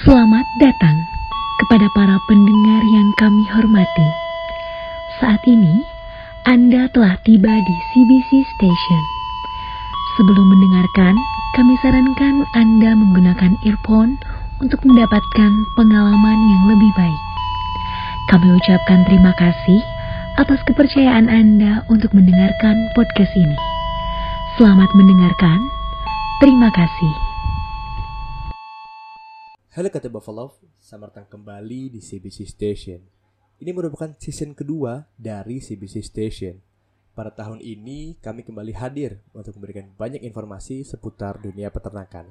Selamat datang kepada para pendengar yang kami hormati. Saat ini, Anda telah tiba di CBC Station. Sebelum mendengarkan, kami sarankan Anda menggunakan earphone untuk mendapatkan pengalaman yang lebih baik. Kami ucapkan terima kasih atas kepercayaan Anda untuk mendengarkan podcast ini. Selamat mendengarkan. Terima kasih. Halo kata Buffalo, selamat datang kembali di CBC Station. Ini merupakan season kedua dari CBC Station. Pada tahun ini, kami kembali hadir untuk memberikan banyak informasi seputar dunia peternakan.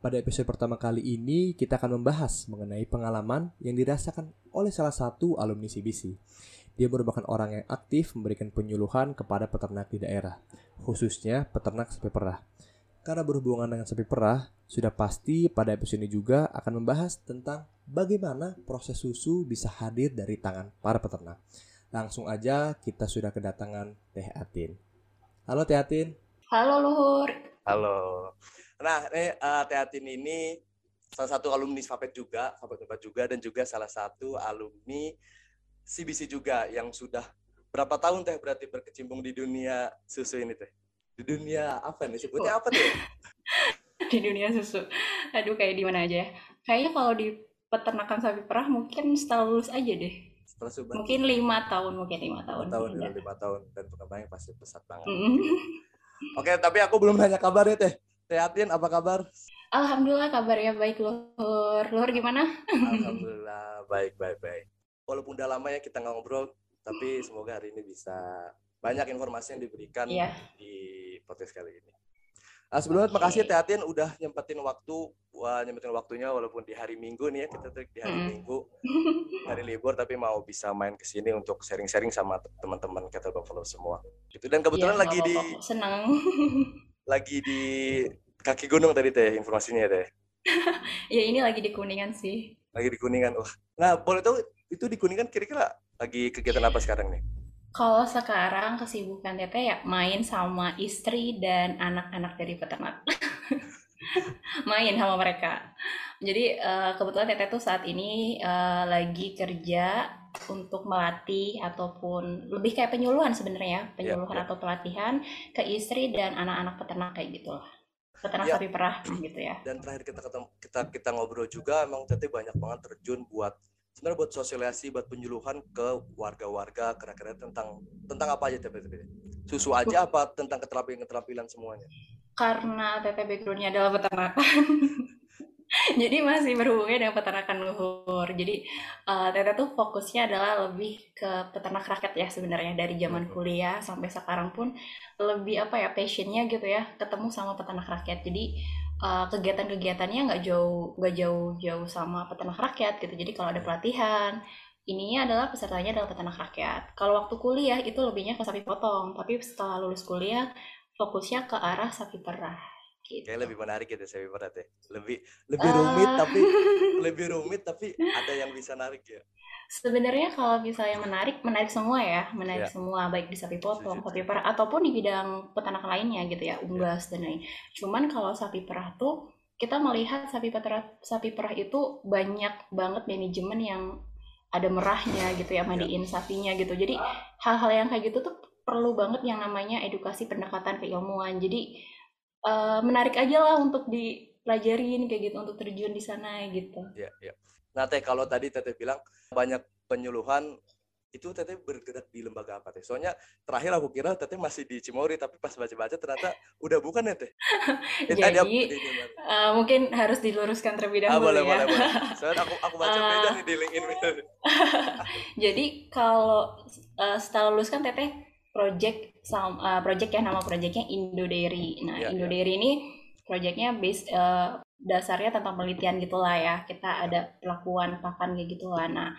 Pada episode pertama kali ini, kita akan membahas mengenai pengalaman yang dirasakan oleh salah satu alumni CBC. Dia merupakan orang yang aktif memberikan penyuluhan kepada peternak di daerah, khususnya peternak sapi perah. Karena berhubungan dengan sapi perah, sudah pasti pada episode ini juga akan membahas tentang bagaimana proses susu bisa hadir dari tangan para peternak. Langsung aja kita sudah kedatangan Teh Atin. Halo Teh Atin. Halo Luhur. Halo. Nah, ini uh, Teh Atin ini salah satu alumni Fapet juga, Fapet juga dan juga salah satu alumni CBC juga yang sudah berapa tahun Teh berarti berkecimpung di dunia susu ini Teh? Di dunia apa nih? Sebutnya apa Teh? di dunia susu. Aduh kayak di mana aja ya. Kayaknya kalau di peternakan sapi perah mungkin setelah lulus aja deh. Setelah suban. Mungkin lima tahun, mungkin lima tahun. Tahun, ya. lima tahun dan perkembangannya pasti pesat banget. Mm. Oke, tapi aku belum nanya kabarnya Teh. Teh Atin apa kabar? Alhamdulillah kabarnya baik Luhur. Luhur gimana? Alhamdulillah baik baik baik. Walaupun udah lama ya kita nggak ngobrol, tapi semoga hari ini bisa banyak informasi yang diberikan Iya. di podcast kali ini. Ah, sebelumnya makasih Teh Atin udah nyempetin waktu, wah nyempetin waktunya walaupun di hari Minggu nih ya kita tuh di hari Mm. Minggu hari libur tapi mau bisa main ke sini untuk sharing-sharing sama teman-teman Cattle Buffalo semua. Gitu dan kebetulan Iya, lagi di senang. lagi di kaki gunung tadi Teh informasinya Teh. ya ini lagi di kuningan sih. Lagi di Kuningan. Wah. Nah, boleh tahu itu di Kuningan kira-kira lagi kegiatan apa sekarang nih? Kalau sekarang kesibukan Teteh ya main sama istri dan anak-anak dari peternak. main sama mereka. Jadi eh, kebetulan Teteh tuh saat ini eh, lagi kerja untuk melatih ataupun lebih kayak penyuluhan sebenarnya, penyuluhan ya. atau pelatihan ke istri dan anak-anak peternak kayak gitu lah. Peternak Ya. sapi perah gitu ya. Dan terakhir kita ketemu, kita kita ngobrol juga emang Teteh banyak banget terjun buat sebenarnya buat sosialisasi, buat penyuluhan ke warga-warga kira-kira tentang tentang apa aja? Teteh? Susu aja apa tentang keterampilan-keterampilan semuanya? Karena Teteh backgroundnya adalah peternakan. Jadi masih berhubungan dengan peternakan luhur. Jadi eh, Teteh tuh fokusnya adalah lebih ke peternak rakyat ya sebenarnya dari zaman kuliah sampai sekarang pun lebih apa ya passionnya gitu ya ketemu sama peternak rakyat. Jadi eh, kegiatan-kegiatannya nggak jauh nggak jauh-jauh sama peternak rakyat gitu. Jadi kalau ada pelatihan ininya adalah pesertanya adalah peternak rakyat. Kalau waktu kuliah itu lebihnya ke sapi potong, tapi setelah lulus kuliah fokusnya ke arah sapi perah. Gitu. Kayak lebih menarik gitu saya berat ya. Lebih lebih rumit Eh, tapi lebih rumit tapi ada yang bisa narik ya. Sebenarnya kalau misalnya menarik, menarik semua ya, menarik Ya. semua baik di sapi potong, sapi perah ataupun di bidang peternak lainnya gitu ya, unggas dan lain. Cuman kalau sapi perah tuh kita melihat sapi perah sapi perah itu banyak banget manajemen yang ada merahnya gitu ya, mandiin sapinya gitu. Jadi hal-hal yang kayak gitu tuh perlu banget yang namanya edukasi pendekatan keilmuan. Jadi eh, menarik aja lah untuk dipelajarin kayak gitu, untuk terjun di sana gitu. Ya, ya. Nah, Teh, kalau tadi Teteh bilang banyak penyuluhan, itu Teteh bergerak di lembaga apa, Teh? Soalnya terakhir aku kira Teteh masih di Cimory, tapi pas baca-baca ternyata udah bukan ya, Teh? Eh, ada- Jadi di- di- di- Eh, mungkin harus diluruskan terlebih Ah, dahulu boleh, ya. boleh, boleh. Soalnya aku, aku baca beda Ah. nih di LinkedIn. beda. Jadi kalau eh, setelah lulus kan Teteh project sam- eh, project ya nama projectnya Indodairy. Nah, Iya, iya. Indodairy ini projectnya base eh, dasarnya tentang penelitian gitulah ya. Kita ada pelakuan pakan kayak gitulah. Nah,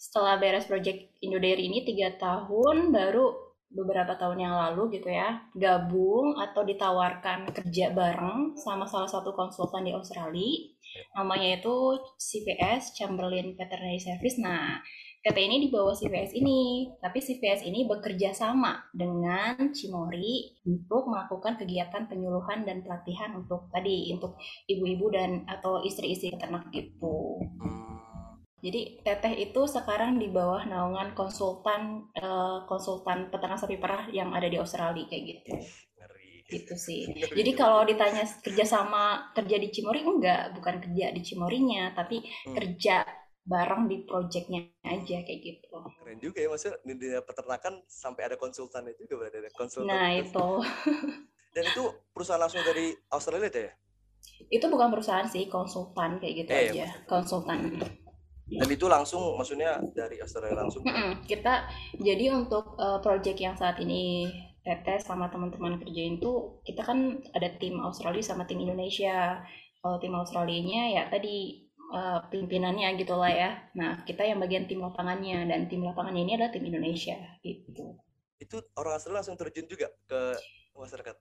setelah beres project Indodairy ini tiga tahun baru beberapa tahun yang lalu gitu ya gabung atau ditawarkan kerja bareng sama salah satu konsultan di Australia namanya itu CPS Chamberlain Veterinary Service nah Ini di bawah CVS ini, tapi CVS ini bekerja sama dengan Cimori untuk melakukan kegiatan penyuluhan dan pelatihan untuk tadi untuk ibu-ibu dan atau istri-istri peternak itu. Jadi teteh itu sekarang di bawah naungan konsultan uh, konsultan peternak sapi perah yang ada di Australia kayak gitu. Ngeri. Gitu sih. Ngeri. Jadi kalau ditanya kerja sama kerja di Cimori enggak, bukan kerja di Cimorinya, tapi Hmm. kerja bareng di projectnya aja kayak gitu. Keren juga ya maksudnya di dunia peternakan sampai ada konsultan itu juga berarti ada konsultan. Nah itu. Dan itu perusahaan langsung dari Australia ya? itu bukan perusahaan sih konsultan kayak gitu Eh, aja konsultan. Dan itu langsung maksudnya dari Australia langsung. Kita jadi untuk uh, project yang saat ini Tete sama teman-teman kerjain tuh kita kan ada tim Australia sama tim Indonesia. Kalau tim Australianya ya tadi uh, pimpinannya gitu lah ya. Nah kita yang bagian tim lapangannya dan tim lapangannya ini adalah tim Indonesia gitu. Itu orang Australia langsung terjun juga ke masyarakat.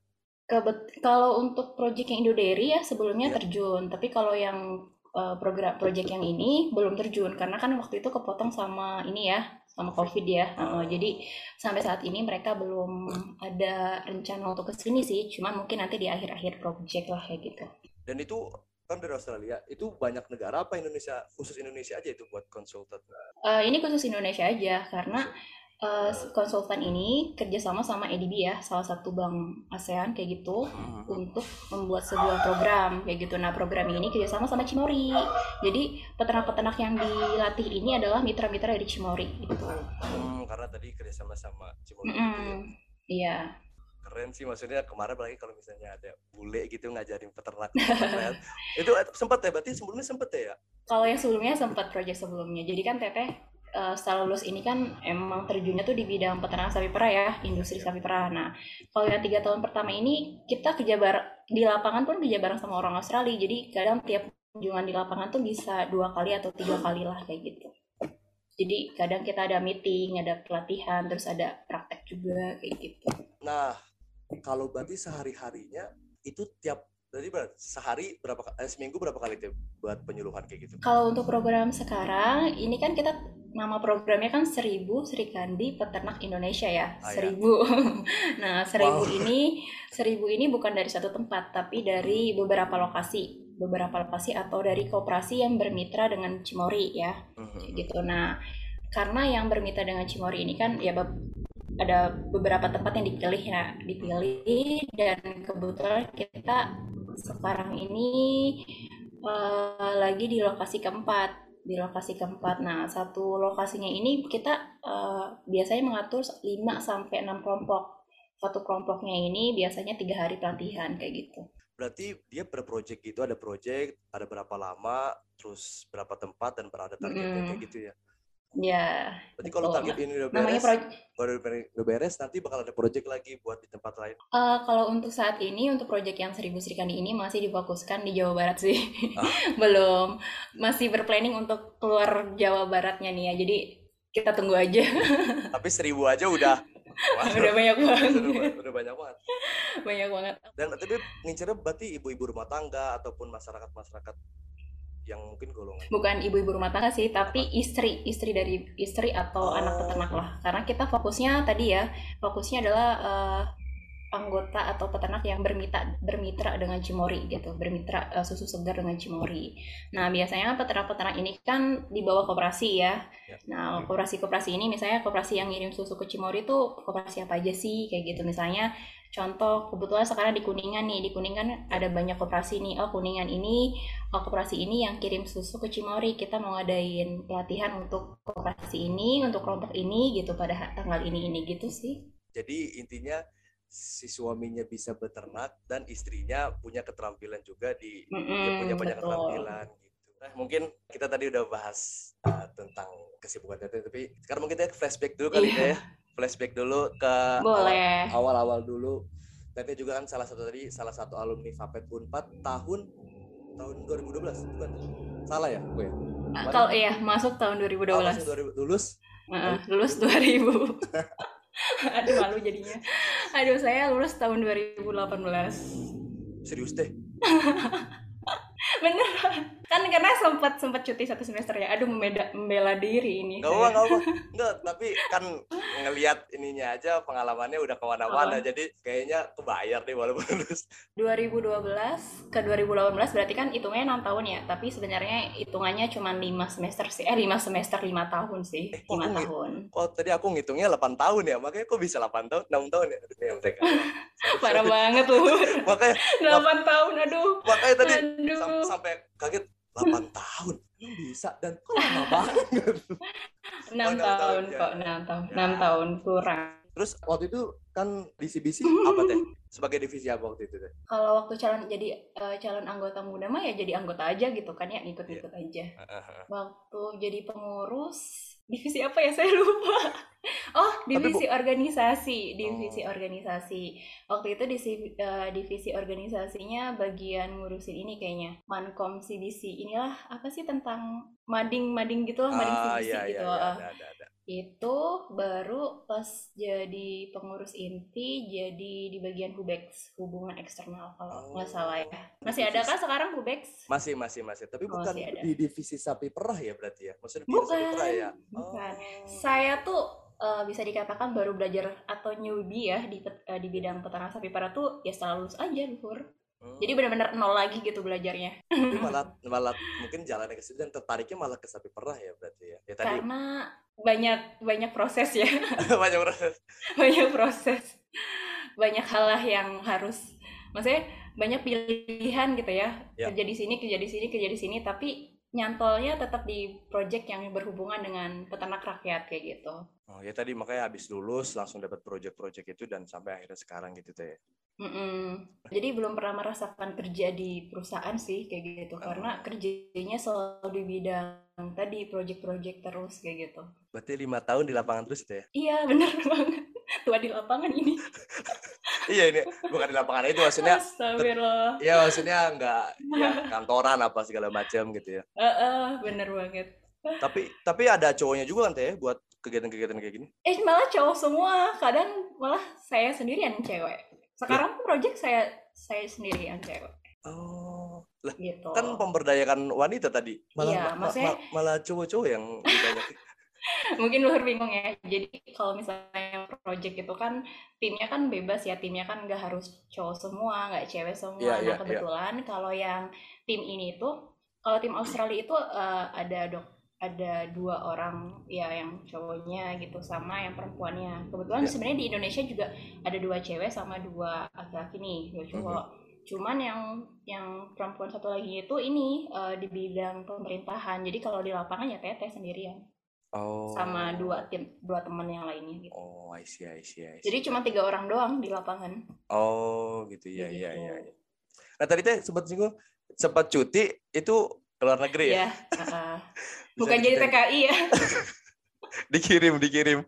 Kebet kalau untuk project yang Indodairy ya sebelumnya Iya. terjun, tapi kalau yang uh, program project yang ini belum terjun karena kan waktu itu kepotong sama ini ya, sama COVID ya. Uh, jadi sampai saat ini mereka belum ada rencana untuk ke sini sih, cuma mungkin nanti di akhir-akhir project lah kayak gitu. Dan itu kan dari Australia, itu banyak negara apa Indonesia, khusus Indonesia aja itu buat konsultan. Uh, ini khusus Indonesia aja karena uh, konsultan ini kerjasama sama EDB ya, salah satu bank ASEAN kayak gitu. untuk membuat sebuah program kayak gitu. Nah program ini kerjasama sama Cimori. Jadi peternak-peternak yang dilatih ini adalah mitra-mitra dari Cimori gitu. Hmm, karena tadi kerjasama sama Cimori gitu ya. Iya. Keren sih maksudnya kemarin apalagi kalau misalnya ada bule gitu ngajarin peternak. itu eh, sempat ya, berarti sebelumnya sempat ya? Kalau yang sebelumnya sempat project sebelumnya. Jadi kan Teteh eh, setelah lulus ini kan emang terjunnya tuh di bidang peternak sapi perah ya, industri sapi perah. Nah, kalau yang tiga tahun pertama ini kita kerja bareng di lapangan pun kerja bareng sama orang Australia. Jadi kadang tiap kunjungan di lapangan tuh bisa dua kali atau tiga kali lah kayak gitu. Jadi kadang kita ada meeting, ada pelatihan, terus ada praktek juga kayak gitu. Nah, kalau berarti sehari-harinya itu tiap berarti berarti sehari berapa eh, seminggu berapa kali tuh buat penyuluhan kayak gitu? Kalau untuk program sekarang, ini kan kita nama programnya kan Seribu Sri Kandi Peternak Indonesia ya, Ah, ya. seribu. nah, seribu Wow. ini, seribu ini bukan dari satu tempat, tapi dari beberapa lokasi, beberapa lokasi atau dari koperasi yang bermitra dengan Cimori ya, Mhm. gitu. Nah, karena yang bermitra dengan Cimori ini kan ya ada beberapa tempat yang dipilih ya, dipilih dan kebetulan kita sekarang ini eh, lagi di lokasi keempat di lokasi keempat. Nah, satu lokasinya ini kita eh, biasanya mengatur 5 sampai 6 kelompok. Satu kelompoknya ini biasanya tiga hari pelatihan kayak gitu. Berarti dia per project gitu ada project, ada berapa lama, terus berapa tempat dan berapa targetnya Mm. kayak gitu ya. Ya, Berarti kalau target ini udah namanya beres, project baru udah beres nanti bakal ada project lagi buat di tempat lain. Eh, kalau untuk saat ini untuk proyek yang Seribu Serikandi ini masih difokuskan di Jawa Barat sih. Ah. Belum. Masih berplanning untuk keluar Jawa Baratnya nih ya. Jadi kita tunggu aja. Tapi seribu aja udah. Wah, Udah banyak banget. udah, udah banyak banget. Banyak banget. Dan tapi ngincernya berarti ibu-ibu rumah tangga ataupun masyarakat-masyarakat yang mungkin golongan. Bukan ibu-ibu rumah tangga sih, tapi istri, istri dari istri atau Oh. anak peternak lah. Karena kita fokusnya tadi ya, fokusnya adalah eh, anggota atau peternak yang bermitra bermitra dengan Cimori gitu, bermitra eh, susu segar dengan Cimori. Nah, biasanya peternak-peternak ini kan di bawah koperasi ya. Ya. Nah, koperasi-koperasi ini misalnya koperasi yang ngirim susu ke Cimori itu koperasi apa aja sih kayak gitu. Misalnya contoh kebetulan sekarang di Kuningan nih, di Kuningan ada banyak koperasi nih. Oh, Kuningan ini oh, koperasi ini yang kirim susu ke Cimori. Kita mau ngadain pelatihan untuk koperasi ini, untuk kelompok ini gitu pada tanggal ini ini gitu sih. Jadi intinya si suaminya bisa beternak dan istrinya punya keterampilan juga di dia Mm-mm, punya banyak betul. keterampilan gitu. Nah, mungkin kita tadi udah bahas uh, tentang kesibukan tapi sekarang mungkin kita flashback dulu kali Iya. ya. Flashback dulu ke awal-awal dulu. Tete juga kan salah satu tadi salah satu alumni Fapet Unpad tahun tahun 2012 bukan? Salah ya gue? ya? Ah, Kalau iya masuk tahun 2012. Oh, langsung 2000 lulus? Heeh, lulus 2000. Aduh malu jadinya. Aduh saya lulus tahun 2018. Serius deh. Beneran. Kan karena sempat sempat cuti satu semester ya. Aduh membeda, membela diri ini Gak apa gak apa Enggak, tapi kan ngelihat ininya aja pengalamannya udah ke mana-mana. Oh. Jadi kayaknya kebayar deh walaupun lulus. 2012 ke 2018 berarti kan hitungnya enam tahun ya. Tapi sebenarnya hitungannya cuma lima semester sih. Eh lima semester lima tahun sih. Eh, kok lima tahun. Oh tadi aku ngitungnya 8 tahun ya? Makanya kok bisa 8 tahun, 6 tahun ya? Parah banget lu Makanya, delapan tahun aduh. Makanya tadi aduh. sam- sampai kaget 8 tahun bisa dan kok lama banget enam Oh, enam tahun tahun, ya. kok enam tahun Ya. enam tahun kurang Terus waktu itu kan di CBC apa teh? Sebagai divisi apa waktu itu teh? kalau waktu calon jadi eh, calon anggota muda mah ya jadi anggota aja gitu kan ya ikut-ikut aja waktu jadi pengurus divisi apa ya? Saya lupa. Oh divisi organisasi. Divisi Oh. organisasi. Waktu itu di eh, divisi organisasinya bagian ngurusin ini kayaknya. Mankom CBC inilah apa sih tentang mading mading gitu lah mading Ah iya iya gitu iya, ah. ada ada ada. Itu baru pas jadi pengurus inti jadi di bagian Hubex hubungan eksternal kalau nggak Oh. salah ya masih ada kan sekarang Hubex Masih masih masih, tapi Oh, bukan masih di divisi sapi perah ya berarti ya? Maksudnya di sapi Bukan, perah ya? bukan. Oh. saya tuh eh, bisa dikatakan baru belajar atau newbie ya di eh, di bidang peternak sapi perah tuh ya setelah lulus aja luhur Hmm. jadi benar-benar nol lagi gitu belajarnya malah malah mungkin jalannya ke situ dan tertariknya malah ke sapi perah ya berarti ya. Tadi karena banyak banyak proses ya banyak proses. banyak proses banyak hal lah yang harus maksudnya banyak pilihan gitu ya Ya. kerja di sini kerja di sini kerja di sini tapi nyantolnya tetap di project yang berhubungan dengan peternak rakyat kayak gitu Oh ya tadi makanya habis lulus langsung dapat project-project itu dan sampai akhirnya sekarang gitu teh. Mm-mm. Jadi belum pernah merasakan kerja di perusahaan sih kayak gitu karena kerjanya selalu di bidang tadi project-project terus kayak gitu. Berarti lima tahun di lapangan terus teh. Iya bener banget tua di lapangan ini. iya ini bukan di lapangan itu maksudnya. Astagfirullah. Ya maksudnya nggak ya kantoran apa segala macam gitu ya. Eh, eh, bener banget. Tapi tapi ada cowoknya juga kan teh buat kegiatan-kegiatan kayak gini. Eh malah cowok semua, kadang malah saya sendirian yang cewek. Sekarang pun project saya saya sendiri yang cewek Oh, lah gitu. kan pemberdayakan wanita tadi. Malah Iya, ma- ma- maksudnya- ma- malah cowok-cowok yang banyak. Mungkin luar bingung ya. Jadi kalau misalnya project itu kan timnya kan bebas ya, timnya kan nggak harus cowok semua, nggak cewek semua. Iya, nah iya, kebetulan kalau yang tim ini itu, kalau tim Australia itu eh, ada dok ada dua orang ya yang cowoknya gitu sama yang perempuannya. Kebetulan Ya. sebenarnya di Indonesia juga ada dua cewek sama dua laki-laki nih, dua cowok. Mhm. Cuman yang yang perempuan satu lagi itu ini eh, di bidang pemerintahan. Jadi kalau di lapangan ya teteh sendirian Oh. sama dua tim dua teman yang lainnya gitu. Oh, I see, I see, I see. Jadi cuma tiga orang doang di lapangan. Oh, gitu ya, ya, ya. ya. Nah, tadi teh sempat singgung sempat cuti itu ke luar negeri ya? Iya. heeh. Bukan jadi? TKI ya. dikirim, dikirim.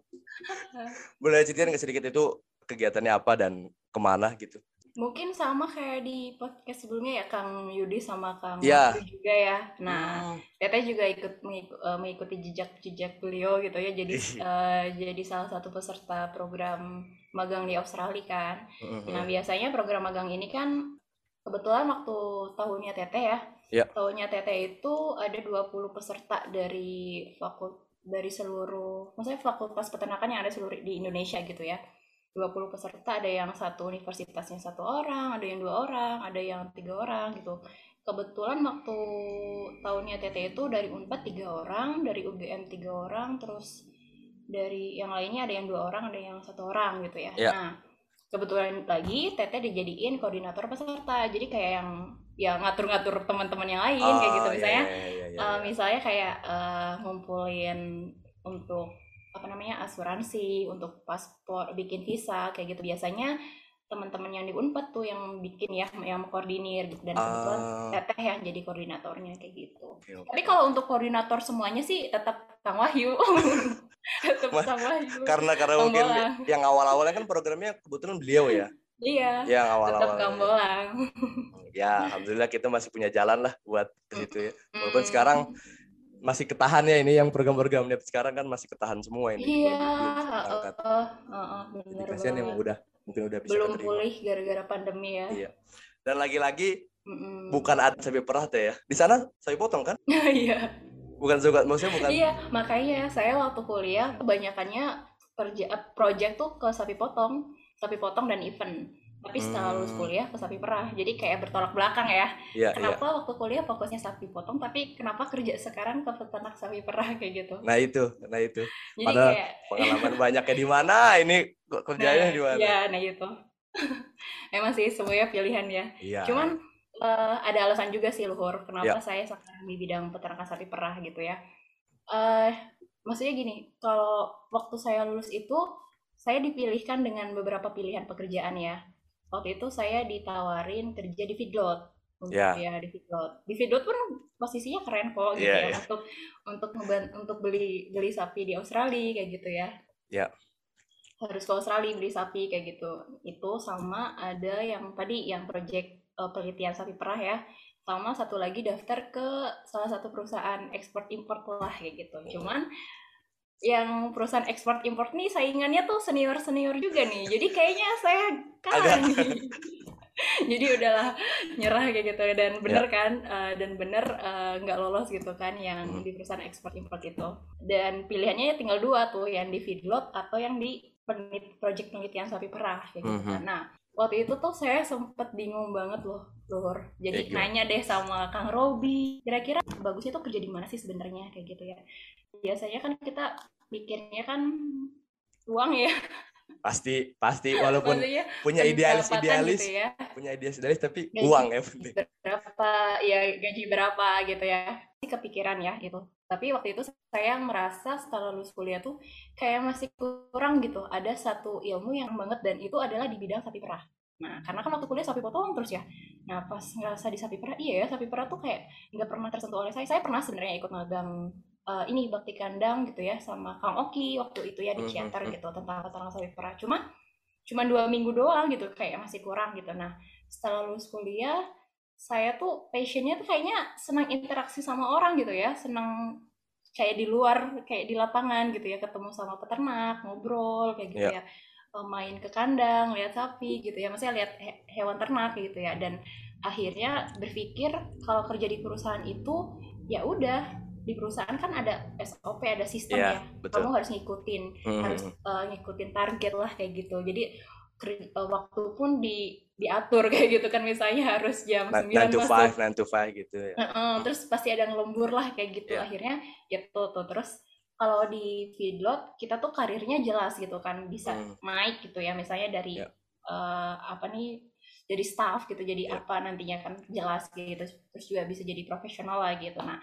Boleh ceritain nggak sedikit itu kegiatannya apa dan ke mana gitu? Mungkin sama kayak di podcast sebelumnya ya Kang Yudi sama Kang. Wahyu juga ya. Nah, Hmm. Teteh juga ikut eh, mengikuti jejak-jejak beliau gitu ya. Jadi eh, jadi salah satu peserta program magang di Australia kan. Mhm. Nah, biasanya program magang ini kan kebetulan waktu tahunnya Teteh ya. Ya. Tahunnya Teteh itu ada 20 peserta dari fakult dari seluruh maksudnya fakultas peternakan yang ada seluruh di Indonesia gitu ya. 20 peserta ada yang satu universitasnya satu orang, ada yang dua orang, ada yang tiga orang gitu. Kebetulan waktu tahunnya TT itu dari Unpad tiga orang, dari UGM tiga orang, terus dari yang lainnya ada yang dua orang, ada yang satu orang gitu ya. Ya. Nah, kebetulan lagi Teteh dijadiin koordinator peserta, jadi kayak yang ya ngatur-ngatur teman-teman yang lain kayak gitu Oh, iya, misalnya. iya, iya, eh, iya. misalnya kayak eh, ngumpulin untuk apa namanya asuransi untuk paspor bikin visa kayak gitu biasanya teman-teman yang di Unpad tuh yang bikin ya yang koordinir gitu dan kebetulan Ah, teteh yang jadi koordinatornya kayak gitu oke. tapi kalau untuk koordinator semuanya sih tetap Kang Wahyu tetap Kang Wahyu Karena karena Kang mungkin Bolang. yang awal-awalnya kan programnya kebetulan beliau ya. iya Yang tetap awal-awal. Kang Bolang Ya, alhamdulillah kita masih punya jalan lah buat ke situ ya. Walaupun sekarang masih ketahan ya ini yang program-programnya sekarang kan masih ketahan semua ini. iya heeh, Jadi bener kasihan yang udah mungkin udah bisa belum keterima. pulih gara-gara pandemi ya Iya. Dan lagi-lagi Mm-mm. Bukan ada sapi perah teh ya. Di sana sapi potong kan? Iya. Bukan suka maksudnya bukan. Iya, makanya saya waktu kuliah kebanyakannya kerja project tuh ke sapi potong, sapi potong dan event. Tapi setelah lulus Hmm. kuliah ke sapi perah. Jadi kayak bertolak belakang ya. Iya. Kenapa waktu kuliah fokusnya sapi potong, tapi kenapa kerja sekarang ke peternak sapi perah kayak gitu. Nah itu, nah itu. Jadi Padahal kayak Pengalaman banyaknya di mana? Ini kerjanya nah, di mana? Ya, nah itu. Emang sih semuanya pilihan ya. Iya. Cuman eh, ada alasan juga sih Luhur, kenapa Ya. saya sekarang di bidang peternakan sapi perah gitu ya. Eh, maksudnya gini, kalau waktu saya lulus itu saya dipilihkan dengan beberapa pilihan pekerjaan ya. Waktu itu saya ditawarin kerja di feedlot. Untuk Ya. ya di feedlot. Di feedlot pun posisinya keren kok gitu Iya, ya iya. untuk untuk ngeban- untuk beli beli sapi di Australia kayak gitu ya. Ya. Harus ke Australia beli sapi kayak gitu. Itu sama ada yang tadi yang project eh, penelitian sapi perah ya. Sama satu lagi daftar ke salah satu perusahaan ekspor import lah kayak gitu. Cuman yang perusahaan ekspor import nih saingannya tuh senior senior juga nih. Jadi kayaknya saya kalah Agak- nih. Jadi udahlah nyerah kayak gitu dan bener kan eh, dan bener eh, nggak lolos gitu kan yang Hmm. di perusahaan ekspor import itu. Dan pilihannya tinggal dua tuh yang di feedlot atau yang di penelit project penelitian sapi perah kayak gitu kan. Mhm. Nah waktu itu tuh saya sempet bingung banget loh Lur. Ya, Jadi gimana? nanya deh sama Kang Robi, kira-kira bagusnya tuh kerja di mana sih sebenarnya kayak gitu ya. Biasanya kan kita mikirnya kan uang ya, Pasti, pasti walaupun maksudnya punya idealis idealis, gitu ya. punya idealis idealis tapi Gaji uang ya penting. berapa ya gaji berapa gitu ya Ini kepikiran ya itu tapi waktu itu saya merasa setelah lulus kuliah tuh kayak masih kurang gitu. Ada satu ilmu yang banget dan itu adalah di bidang sapi perah. Nah karena kan waktu kuliah sapi potong terus ya. Nah pas ngerasa di sapi perah iya ya sapi perah tuh kayak nggak pernah tersentuh oleh saya. Saya pernah sebenarnya ikut magang eh, ini bakti kandang gitu ya sama Kang Oki waktu itu ya di Mhm, Ciantar mhm. gitu tentang peternakan sapi perah. Cuma cuma dua minggu doang gitu kayak masih kurang gitu. Nah setelah lulus kuliah saya tuh passionnya tuh kayaknya senang interaksi sama orang gitu ya senang kayak di luar kayak di lapangan gitu ya ketemu sama peternak ngobrol kayak gitu Iya. ya Eh, main ke kandang lihat sapi gitu ya maksudnya lihat he- hewan ternak gitu ya dan akhirnya berpikir kalau kerja di perusahaan itu ya udah di perusahaan kan ada SOP ada sistem Iya, ya betul. kamu harus ngikutin Mhm. harus eh, ngikutin target lah kayak gitu jadi waktu pun di diatur kayak gitu kan misalnya harus jam Nah, 9 9 to masuk 5, 9 to 5 gitu ya. Heeh, terus pasti ada ngelembur lah kayak gitu Iya. akhirnya gitu tuh terus kalau di feedlot kita tuh karirnya jelas gitu kan bisa Hmm. naik gitu ya misalnya dari Iya. eh, apa nih jadi staff gitu jadi Iya. apa nantinya kan jelas gitu terus juga bisa jadi profesional lah gitu nah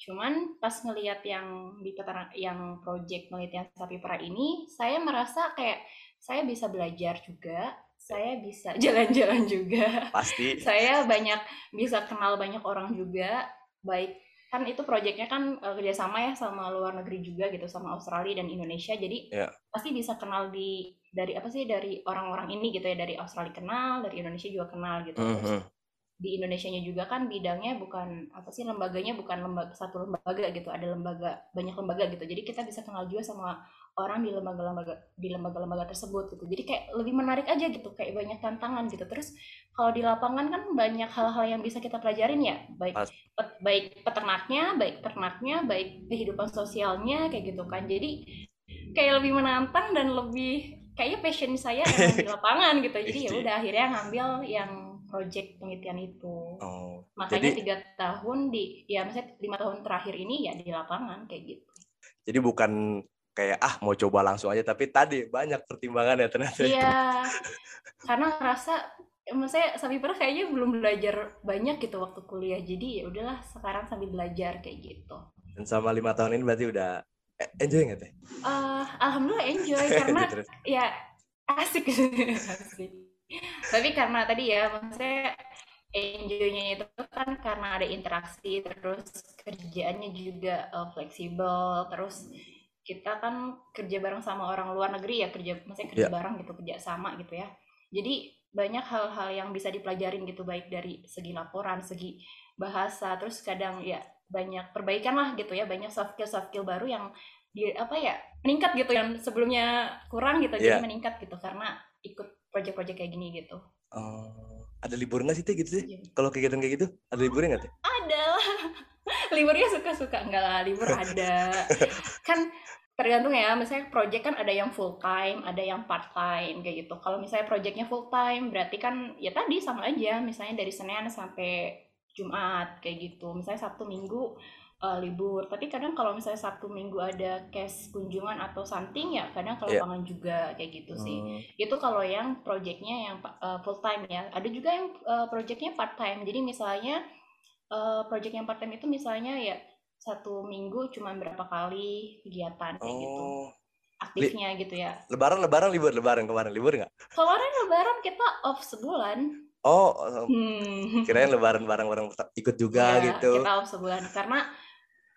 cuman pas ngelihat yang di peternak yang project penelitian sapi perah ini saya merasa kayak saya bisa belajar juga. Saya bisa jalan-jalan juga. Pasti. saya banyak bisa kenal banyak orang juga. Baik kan itu proyeknya kan eh, kerjasama ya sama luar negeri juga gitu sama Australia dan Indonesia. Jadi Ya. pasti bisa kenal di dari apa sih dari orang-orang ini gitu ya. Dari Australia kenal dari Indonesia juga kenal gitu. Terus Mhm. Di Indonesianya juga kan bidangnya bukan apa sih lembaganya bukan lembaga satu lembaga gitu ada lembaga banyak lembaga gitu. Jadi kita bisa kenal juga sama orang di lembaga-lembaga di lembaga-lembaga tersebut gitu. Jadi kayak lebih menarik aja gitu kayak banyak tantangan gitu. Terus kalau di lapangan kan banyak hal-hal yang bisa kita pelajarin ya. Baik pet- baik peternaknya baik ternaknya baik kehidupan sosialnya kayak gitu kan. Jadi kayak lebih menantang dan lebih kayaknya passion saya emang di lapangan gitu. Jadi ya udah akhirnya ngambil yang project penelitian itu. Oh. makanya Jadi tiga tahun di ya maksudnya lima tahun terakhir ini ya di lapangan kayak gitu. Jadi bukan kayak ah mau coba langsung aja tapi tadi banyak pertimbangan ya ternyata. iya. Karena ngerasa maksudnya sapi perah kayaknya belum belajar banyak gitu waktu kuliah. Jadi ya udahlah sekarang sambil belajar kayak gitu. Dan sama lima tahun ini berarti udah eh, enjoy nggak teh? Eh, alhamdulillah enjoy karena ya asik. Asik tapi karena tadi ya maksudnya enjoynya itu kan karena ada interaksi terus kerjaannya juga eh, fleksibel terus kita kan kerja bareng sama orang luar negeri ya kerja maksudnya kerja Ya. bareng gitu kerja sama gitu ya jadi banyak hal-hal yang bisa dipelajarin gitu baik dari segi laporan segi bahasa terus kadang ya banyak perbaikan lah gitu ya banyak soft skill soft skill baru yang di apa ya meningkat gitu yang sebelumnya kurang gitu jadi Iya. meningkat gitu karena ikut project-project kayak gini gitu Oh. ada libur nggak sih teh gitu sih? Iya. Kalau kegiatan kayak gitu ada liburnya nggak teh? ada lah liburnya suka-suka enggak lah libur ada kan tergantung ya misalnya project kan ada yang full time ada yang part time kayak gitu kalau misalnya projectnya full time berarti kan ya tadi sama aja misalnya dari senin sampai jumat kayak gitu misalnya sabtu minggu eh, libur. Tapi kadang kalau misalnya sabtu minggu ada cash kunjungan atau something ya kadang kalau Iya. pangan juga kayak gitu sih. Hmm. itu kalau yang projectnya yang uh, full time ya. Ada juga yang uh, projectnya part time jadi misalnya uh, project yang part time itu misalnya ya satu minggu cuma berapa kali kegiatan kayak gitu. Oh, aktifnya gitu ya. Lebaran lebaran libur lebaran kemarin. Libur nggak? kemarin lebaran kita off sebulan. Oh, hmm. kirain lebaran bareng-bareng ikut juga Iya, gitu. kita off sebulan. Karena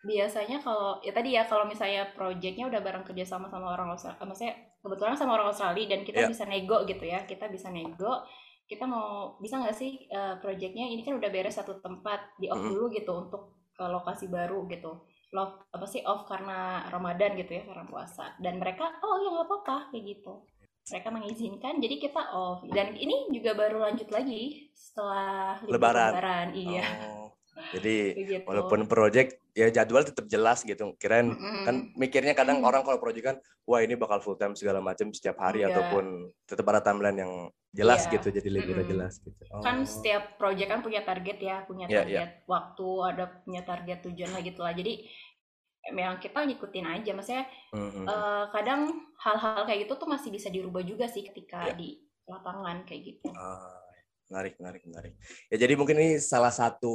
biasanya kalau ya tadi ya kalau misalnya projectnya udah bareng kerja sama sama orang Australia, maksudnya kebetulan sama orang Australia dan kita Iya. bisa nego gitu ya, kita bisa nego, kita mau bisa nggak sih eh, projectnya ini kan udah beres satu tempat di off Mm-mm. dulu gitu untuk ke lokasi baru gitu, love apa sih off karena Ramadan gitu ya karena puasa dan mereka oh ya nggak apa-apa kayak gitu. Mereka mengizinkan, jadi kita off. Dan ini juga baru lanjut lagi setelah Lebaran. lebaran, iya. Oh, jadi Kayak gitu. walaupun project ya jadwal tetap jelas gitu. Kirain Mm-mm. kan mikirnya kadang Mm. orang kalau project kan wah ini bakal full time segala macam setiap hari Enggak. ataupun tetap ada timeline yang jelas Iya. gitu jadi liburnya Mm-mm. jelas gitu. kan Oh. setiap project kan punya target ya punya Iya, target waktu ada punya target tujuan lah gitu lah jadi memang kita ngikutin aja maksudnya Mm-mm. eh, kadang hal-hal kayak gitu tuh masih bisa dirubah juga sih ketika Iya. di lapangan kayak gitu Ah, menarik, menarik, menarik. Ya jadi mungkin ini salah satu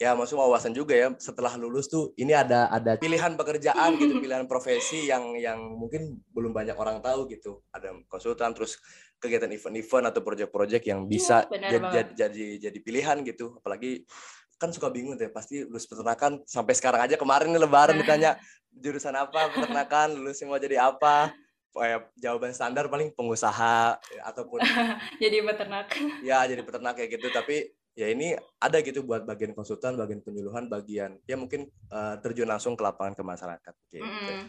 ya maksudnya wawasan juga ya setelah lulus tuh ini ada ada pilihan pekerjaan gitu, pilihan profesi yang yang mungkin belum banyak orang tahu gitu. Ada konsultan terus kegiatan event-event atau proyek-proyek yang bisa Iya, benar jadi, banget. jadi jadi jadi pilihan gitu. Apalagi kan suka bingung deh pasti lulus peternakan sampai sekarang aja kemarin nih lebaran Nah. ditanya jurusan apa peternakan lulus mau jadi apa Kayak jawaban standar paling pengusaha ya, ataupun jadi peternak ya jadi peternak kayak gitu tapi ya ini ada gitu buat bagian konsultan bagian penyuluhan bagian ya mungkin eh, terjun langsung ke lapangan ke masyarakat gitu Mm-mm.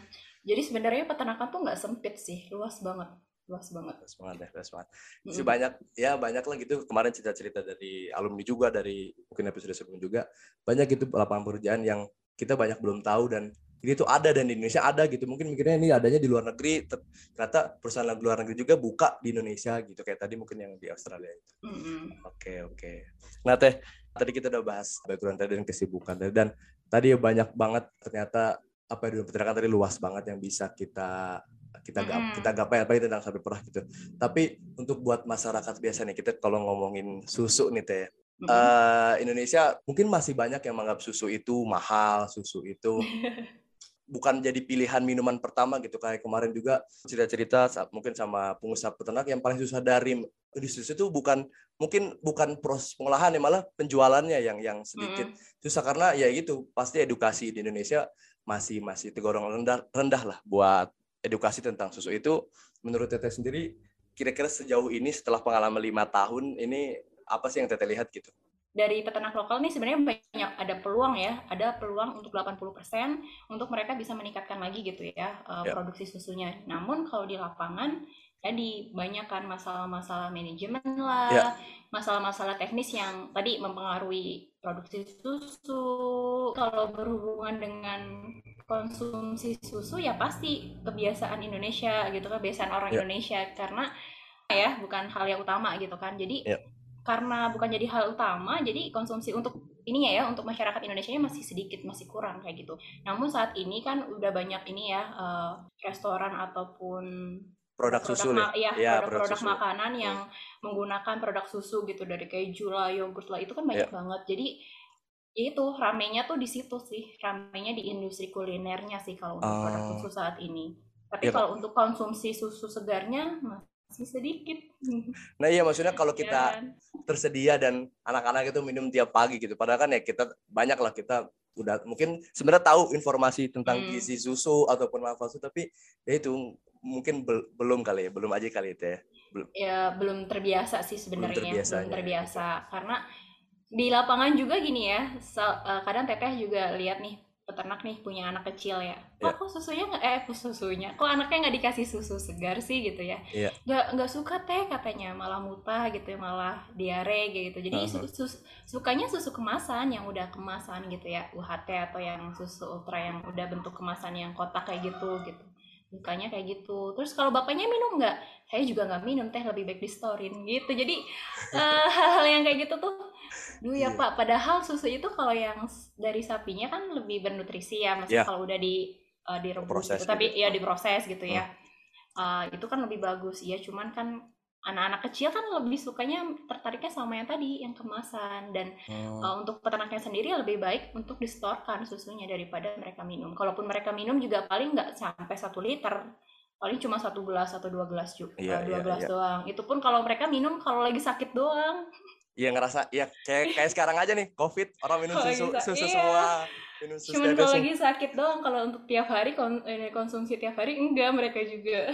jadi sebenarnya peternakan tuh nggak sempit sih luas banget luas banget Luas banget deh, luas banget. Mm-mm. Masih banyak ya banyak lah gitu kemarin cerita-cerita dari alumni juga dari mungkin episode sebelum juga banyak gitu lapangan pekerjaan yang kita banyak belum tahu dan ini tuh ada dan di Indonesia ada gitu. Mungkin mikirnya ini adanya di luar negeri ter- ternyata perusahaan luar negeri juga buka di Indonesia gitu. Kayak tadi mungkin yang di Australia itu. Oke oke. Nah teh tadi kita udah bahas background tadi dan kesibukan tadi dan tadi ya banyak banget ternyata apa yang peternakan tadi luas banget yang bisa kita kita gap, kita gapai apalagi tentang sapi perah gitu. Tapi untuk buat masyarakat biasa nih kita kalau ngomongin susu nih teh. Eh, Indonesia mungkin masih banyak yang menganggap susu itu mahal, susu itu bukan jadi pilihan minuman pertama gitu. Kayak kemarin juga cerita-cerita mungkin sama pengusaha peternak yang paling susah dari susu itu bukan mungkin bukan proses pengolahan ya malah penjualannya yang yang sedikit. Mm-mm. susah karena ya gitu pasti edukasi di Indonesia masih masih tergolong rendah rendah lah buat edukasi tentang susu itu. Menurut Teteh sendiri kira-kira sejauh ini setelah pengalaman lima tahun ini apa sih yang Teteh lihat gitu dari peternak lokal nih sebenarnya banyak ada peluang ya, ada peluang untuk 80% untuk mereka bisa meningkatkan lagi gitu ya eh, Ya. produksi susunya. Namun kalau di lapangan tadi banyak kan masalah-masalah manajemen lah, Ya. masalah-masalah teknis yang tadi mempengaruhi produksi susu. Kalau berhubungan dengan konsumsi susu ya pasti kebiasaan Indonesia gitu kan, kebiasaan orang Ya. Indonesia karena ya bukan hal yang utama gitu kan. Jadi Ya. Karena bukan jadi hal utama, jadi konsumsi untuk ininya ya untuk masyarakat Indonesia masih sedikit, masih kurang kayak gitu. Namun saat ini kan udah banyak ini ya eh, restoran ataupun produk susu ma- nih ya, Ya, produk-produk produk susu. makanan yang menggunakan produk susu gitu dari keju lah, yogurt lah itu kan banyak Ya. banget. Jadi ya itu ramenya tuh di situ sih, ramenya di industri kulinernya sih kalau untuk produk Oh. susu saat ini. Tapi Ya, kalau untuk konsumsi susu segarnya masih sedikit. nah iya maksudnya kalau Ya kita kan? tersedia dan anak-anak itu minum tiap pagi gitu. Padahal kan ya kita banyak lah kita udah mungkin sebenarnya tahu informasi tentang Hmm. gizi susu ataupun manfaat susu tapi ya itu mungkin bel- belum kali ya, belum aja kali itu ya. ya belum terbiasa sih sebenarnya belum terbiasanya, terbiasa karena di lapangan juga gini ya eh, kadang teteh juga lihat nih peternak nih punya anak kecil ya. Iya. kok kok susunya nggak eh kok susunya kok anaknya nggak dikasih susu segar sih gitu ya? Iya. nggak nggak suka teh katanya. Malah muntah gitu ya malah diare gitu. Jadi Uh-huh. su- sus- sukanya susu kemasan yang udah kemasan gitu ya. UHT atau yang susu ultra yang udah bentuk kemasan yang kotak kayak gitu gitu. Sukanya kayak gitu. Terus kalau bapaknya minum nggak? Saya juga nggak minum teh lebih baik di storein gitu. Jadi eh, hal-hal yang kayak gitu tuh Duh ya Iya. Pak, padahal susu itu kalau yang dari sapinya kan lebih bernutrisi ya, maksudnya Iya. kalau udah di eh, direbus Proses gitu, tapi gitu. ya diproses gitu ya. Eh, itu kan lebih bagus ya, cuman kan anak-anak kecil kan lebih sukanya tertariknya sama yang tadi, yang kemasan dan Hmm. eh, untuk peternaknya sendiri lebih baik untuk distorkan susunya daripada mereka minum. Kalaupun mereka minum juga paling nggak sampai satu liter, paling cuma satu gelas atau dua gelas juga, Iya, dua iya, gelas iya. doang. Itu pun kalau mereka minum kalau lagi sakit doang. Iya ngerasa ya kayak kayak sekarang aja nih covid orang minum Oh, susu susu Iya. semua minum susu Cuman kalau lagi sakit doang, kalau untuk tiap hari kon- eh, konsumsi tiap hari enggak mereka juga.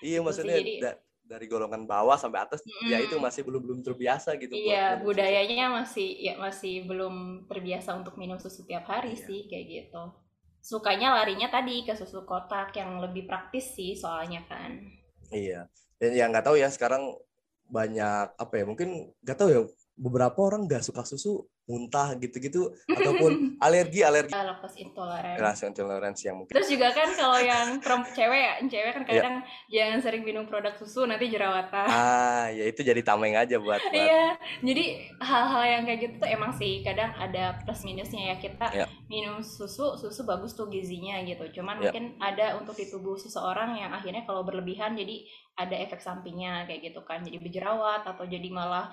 Iya Gitu maksudnya jadi- da- dari golongan bawah sampai atas ya Mm. itu masih belum belum terbiasa gitu Iya, minum susu. budayanya masih ya masih belum terbiasa untuk minum susu tiap hari Iya. sih kayak gitu. Sukanya larinya tadi ke susu kotak yang lebih praktis sih soalnya kan. Iya. Dan yang nggak tahu ya sekarang banyak apa ya mungkin nggak tahu ya beberapa orang nggak suka susu muntah gitu-gitu ataupun alergi alergi Lactose intolerant. rasa intoleransi yang mungkin Terus juga kan kalau yang perem- cewek ya, cewek Iya. kan kadang jangan sering minum produk susu nanti jerawatan. ah ya itu jadi tameng aja buat Iya, jadi hal-hal yang kayak gitu tuh emang sih kadang ada plus minusnya ya kita Iya. minum susu, susu bagus tuh gizinya gitu. Cuman Iya. mungkin ada untuk di tubuh seseorang yang akhirnya kalau berlebihan jadi ada efek sampingnya kayak gitu kan, jadi berjerawat atau jadi malah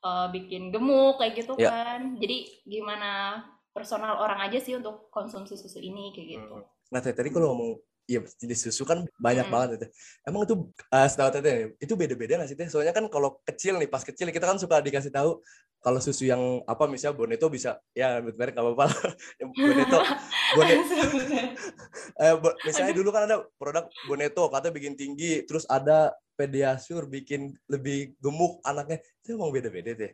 eh, bikin gemuk kayak gitu Iya. kan. Jadi gimana personal orang aja sih untuk konsumsi susu ini kayak gitu. Hmm. Nah, tadi kalau ngomong Iya, jenis susu kan banyak Mm. banget Teh. Emang itu eh setahu Teh nih, itu beda-beda nggak sih Teh? Soalnya kan kalau kecil nih, pas kecil kita kan suka dikasih tahu kalau susu yang apa misalnya Boneto bisa ya merek nggak apa-apa. Boneto, Bone, eh, bo- misalnya dulu kan ada produk Boneto katanya bikin tinggi, terus ada Pediasure bikin lebih gemuk anaknya. Itu emang beda-beda Teh.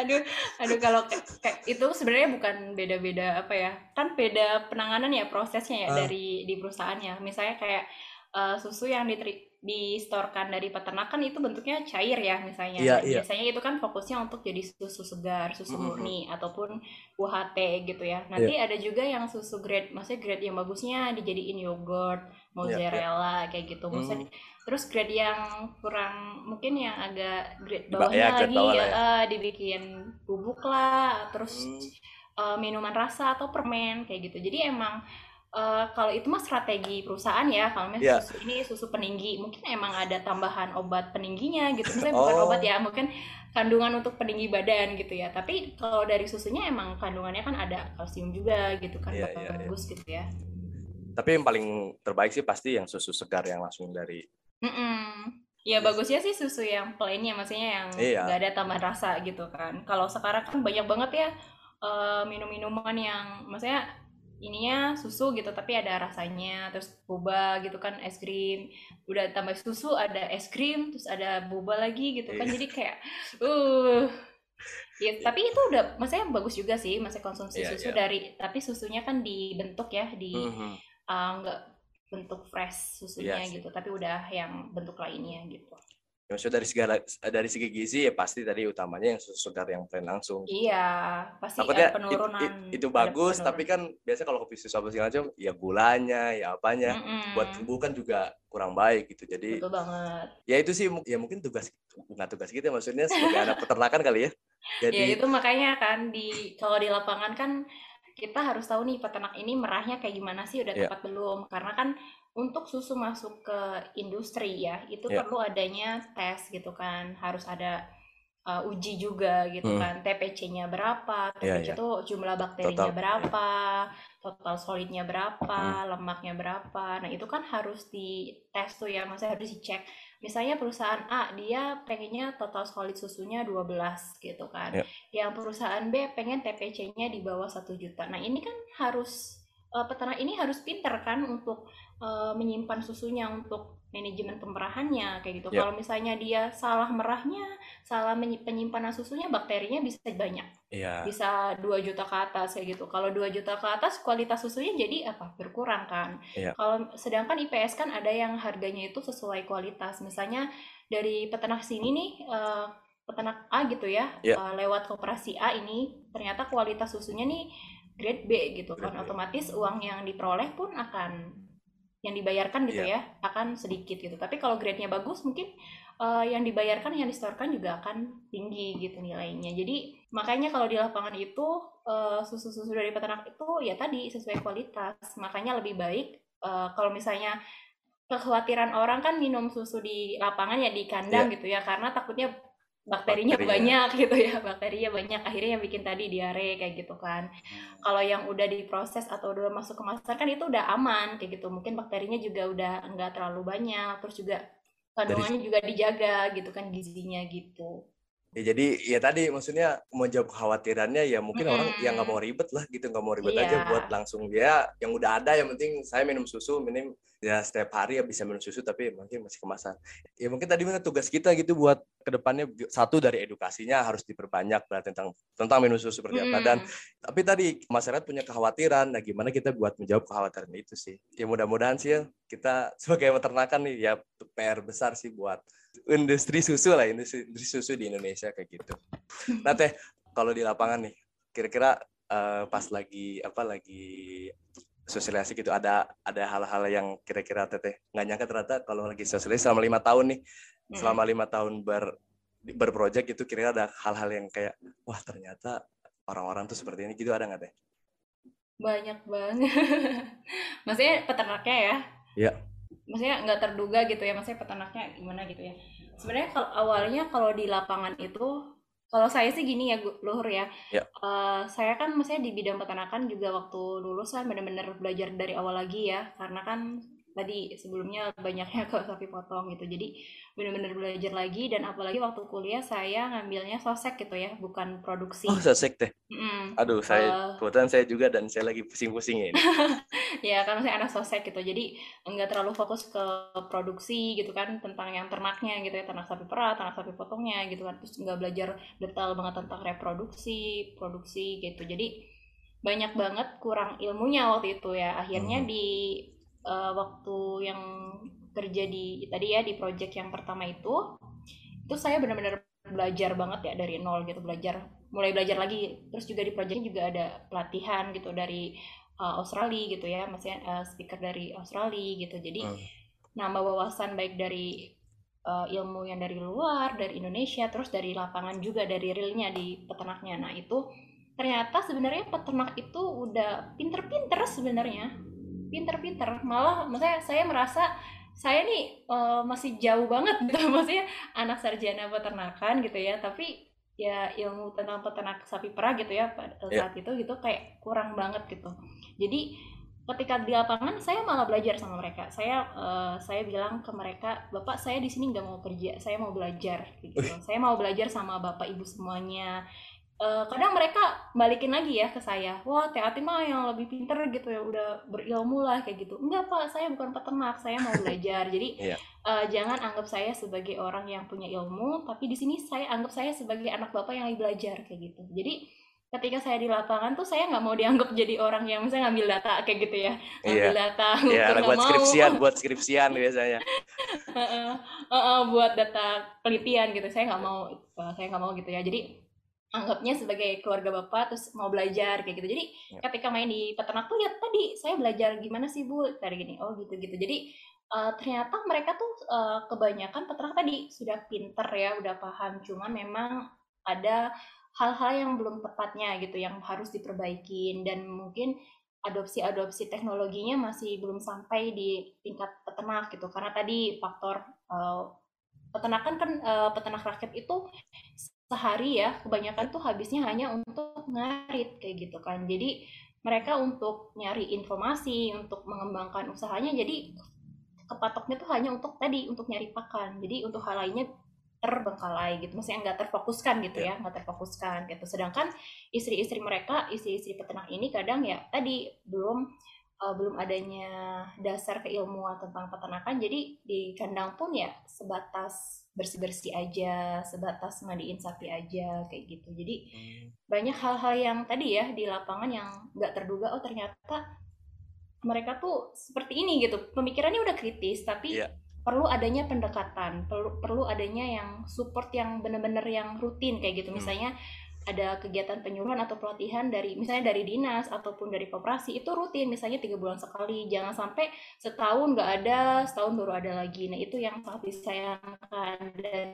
aduh aduh kalau kayak itu sebenarnya bukan beda-beda apa ya kan beda penanganan ya prosesnya ya Ah. dari di perusahaannya misalnya kayak eh, susu yang diteri distorkan dari peternakan itu bentuknya cair ya misalnya. Dan iya. biasanya itu kan fokusnya untuk jadi susu segar susu murni ataupun UHT gitu ya. Nanti Iya. ada juga yang susu grade maksudnya grade yang bagusnya dijadiin yogurt mozzarella kayak gitu. Maksudnya Hmm, terus grade yang kurang mungkin yang agak grade bawahnya ya, grade lagi bawah ya, ya. eh, dibikin bubuk lah terus hmm, eh, minuman rasa atau permen kayak gitu. Jadi emang eh, kalau itu mah strategi perusahaan ya kalau misalnya Iya. susu ini susu peninggi mungkin emang ada tambahan obat peningginya gitu misalnya bukan Oh. obat ya mungkin kandungan untuk peninggi badan gitu ya tapi kalau dari susunya emang kandungannya kan ada kalsium juga gitu kan Iya, iya, iya. bagus gitu ya Tapi yang paling terbaik sih pasti yang susu segar yang langsung dari Mm-mm. Ya bagusnya sih susu yang plainnya, maksudnya yang Iya. nggak ada tambahan rasa gitu kan. Kalau sekarang kan banyak banget ya eh, minum-minuman yang, maksudnya ininya susu gitu, tapi ada rasanya, terus boba gitu kan, es krim, udah tambah susu ada es krim, terus ada boba lagi gitu kan, Iya. jadi kayak, uh, ya tapi itu udah, maksudnya bagus juga sih, maksudnya konsumsi Iya, susu iya. dari, tapi susunya kan dibentuk ya, di Mhm. uh, bentuk fresh susunya Iya sih. gitu tapi udah yang bentuk lainnya gitu Maksudnya dari segala dari segi gizi ya pasti tadi utamanya yang susu segar yang plain langsung. iya pasti Takutnya ada penurunan itu, itu ada bagus, penurunan. tapi kan biasa kalau kopi susu apa segala macam, ya gulanya, ya apanya, Mm-mm. buat tubuh kan juga kurang baik gitu. Jadi betul banget ya itu sih, ya mungkin tugas bukan tugas kita, maksudnya sebagai anak peternakan kali ya. Jadi ya itu makanya kan di kalau di lapangan kan kita harus tahu nih peternak ini merahnya kayak gimana sih udah Iya. tepat belum karena kan untuk susu masuk ke industri ya itu Iya. perlu adanya tes gitu kan harus ada uh, uji juga gitu Hmm. kan TPC-nya berapa TPC iya. itu jumlah bakterinya Total. berapa total solidnya berapa Hmm. lemaknya berapa nah itu kan harus dites tuh ya maksudnya harus dicek misalnya perusahaan A dia pengennya total solid susunya 12 gitu kan Iya. yang perusahaan B pengen TPC-nya di bawah satu juta. Nah ini kan harus uh, peternak ini harus pinter kan untuk uh, menyimpan susunya untuk manajemen pemerahannya kayak gitu. Yeah. Kalau misalnya dia salah merahnya, salah penyimpanan susunya, bakterinya bisa banyak. Yeah. Bisa 2 juta ke atas kayak gitu. Kalau 2 juta ke atas kualitas susunya jadi apa? Berkurang kan. Yeah. Kalau sedangkan IPS kan ada yang harganya itu sesuai kualitas. Misalnya dari peternak sini nih uh, peternak A gitu ya, yeah. uh, lewat koperasi A ini ternyata kualitas susunya nih grade B gitu kan. Otomatis uang yang diperoleh pun akan yang dibayarkan gitu yeah. ya akan sedikit gitu. Tapi kalau grade-nya bagus mungkin uh, yang dibayarkan yang disetorkan juga akan tinggi gitu nilainya. Jadi makanya kalau di lapangan itu uh, susu-susu dari peternak itu ya tadi sesuai kualitas. Makanya lebih baik uh, kalau misalnya kekhawatiran orang kan minum susu di lapangan ya di kandang yeah. gitu ya karena takutnya bakterinya Bakteri. banyak gitu ya bakterinya banyak akhirnya yang bikin tadi diare kayak gitu kan hmm. kalau yang udah diproses atau udah masuk kemasan kan itu udah aman kayak gitu mungkin bakterinya juga udah enggak terlalu banyak terus juga kandungannya Dari... juga dijaga gitu kan gizinya gitu Ya jadi ya tadi maksudnya mau jawab kekhawatirannya ya mungkin mm -hmm. orang yang nggak mau ribet lah gitu nggak mau ribet yeah. aja buat langsung dia yang udah ada yang penting saya minum susu minim ya setiap hari ya bisa minum susu tapi mungkin masih kemasan. Ya mungkin tadi mana tugas kita gitu buat ke depannya satu dari edukasinya harus diperbanyak lah tentang tentang minum susu seperti mm. apa dan tapi tadi masyarakat punya kekhawatiran nah gimana kita buat menjawab kekhawatiran itu sih. Ya mudah-mudahan sih ya kita sebagai peternakan nih ya PR besar sih buat industri susu lah industri, industri susu di Indonesia kayak gitu. Nah teh kalau di lapangan nih kira-kira uh, pas lagi apa lagi sosialisasi gitu ada ada hal-hal yang kira-kira teteh nggak nyangka ternyata kalau lagi sosialisasi selama lima tahun nih selama lima tahun ber berproject itu kira-kira ada hal-hal yang kayak wah ternyata orang-orang tuh seperti ini gitu ada nggak teh? Banyak banget. Maksudnya peternaknya ya? Iya maksudnya nggak terduga gitu ya maksudnya peternaknya gimana gitu ya sebenarnya kalau awalnya kalau di lapangan itu kalau saya sih gini ya luhur ya, ya. Uh, saya kan maksudnya di bidang peternakan juga waktu lulus kan benar-benar belajar dari awal lagi ya karena kan tadi sebelumnya banyaknya ke sapi potong gitu. Jadi benar-benar belajar lagi dan apalagi waktu kuliah saya ngambilnya sosek gitu ya bukan produksi. Oh sosek teh. Mm. aduh saya uh, kebetulan saya juga dan saya lagi pusing-pusing ini. Ya kan saya anak sosek gitu. Jadi enggak terlalu fokus ke produksi gitu kan tentang yang ternaknya gitu ya ternak sapi perah ternak sapi potongnya gitu kan. Terus nggak belajar detail banget tentang reproduksi produksi gitu. Jadi banyak banget kurang ilmunya waktu itu ya. Akhirnya hmm. di uh, waktu yang kerja di tadi ya di project yang pertama itu itu saya benar-benar belajar banget ya dari nol gitu belajar mulai belajar lagi. Terus juga di project juga ada pelatihan gitu dari uh, Australia gitu ya maksudnya uh, speaker dari Australia gitu. Jadi hmm. nambah wawasan baik dari uh, ilmu yang dari luar dari Indonesia terus dari lapangan juga dari realnya di peternaknya. Nah itu ternyata sebenarnya peternak itu udah pinter-pinter sebenarnya pinter-pinter. Malah maksudnya saya merasa saya nih uh, masih jauh banget gitu. Maksudnya anak sarjana peternakan gitu ya. Tapi ya ilmu tentang peternak sapi perah gitu ya pada yeah. saat itu gitu kayak kurang banget gitu. Jadi ketika di lapangan saya malah belajar sama mereka. Saya uh, saya bilang ke mereka bapak saya di sini nggak mau kerja saya mau belajar. Gitu. Saya mau belajar sama bapak ibu semuanya uh, kadang mereka balikin lagi ya ke saya wah Teh Ati mah yang lebih pinter gitu ya udah berilmu lah kayak gitu enggak pak saya bukan peternak saya mau belajar jadi yeah. Iya. uh, jangan anggap saya sebagai orang yang punya ilmu tapi di sini saya anggap saya sebagai anak bapak yang lagi belajar kayak gitu jadi ketika saya di lapangan tuh saya nggak mau dianggap jadi orang yang misalnya ngambil data kayak gitu ya ngambil yeah. data yeah, buat mau. skripsian buat skripsian biasanya uh, uh, uh, buat data penelitian gitu saya nggak mau uh, saya nggak mau gitu ya jadi anggapnya sebagai keluarga bapak terus mau belajar kayak gitu. Jadi ya. ketika main di peternak tuh ya tadi saya belajar gimana sih bu? Tadi gini oh gitu gitu jadi uh, ternyata mereka tuh uh, kebanyakan peternak tadi sudah pinter ya udah paham. Cuman memang ada hal-hal yang belum tepatnya gitu yang harus diperbaikin. Dan mungkin adopsi-adopsi teknologinya masih belum sampai di tingkat peternak gitu. Karena tadi faktor uh, peternakan kan uh, peternak rakyat itu sehari ya kebanyakan tuh habisnya hanya untuk ngarit kayak gitu kan. Jadi mereka untuk nyari informasi untuk mengembangkan usahanya jadi kepatoknya tuh hanya untuk tadi untuk nyari pakan. Jadi untuk hal lainnya terbengkalai gitu maksudnya nggak terfokuskan gitu ya nggak terfokuskan gitu. Sedangkan istri-istri mereka istri-istri peternak ini kadang ya tadi belum uh, belum adanya dasar keilmuan tentang peternakan jadi di kandang pun ya sebatas bersih-bersih aja sebatas mandiin sapi aja kayak gitu jadi hmm. banyak hal-hal yang tadi ya di lapangan yang nggak terduga oh ternyata mereka tuh seperti ini gitu pemikirannya udah kritis tapi yeah. perlu adanya pendekatan perlu perlu adanya yang support yang bener-bener yang rutin kayak gitu hmm. misalnya ada kegiatan penyuluhan atau pelatihan dari misalnya dari dinas ataupun dari koperasi itu rutin misalnya tiga bulan sekali. Jangan sampai setahun nggak ada setahun baru ada lagi. Nah itu yang sangat disayangkan. Dan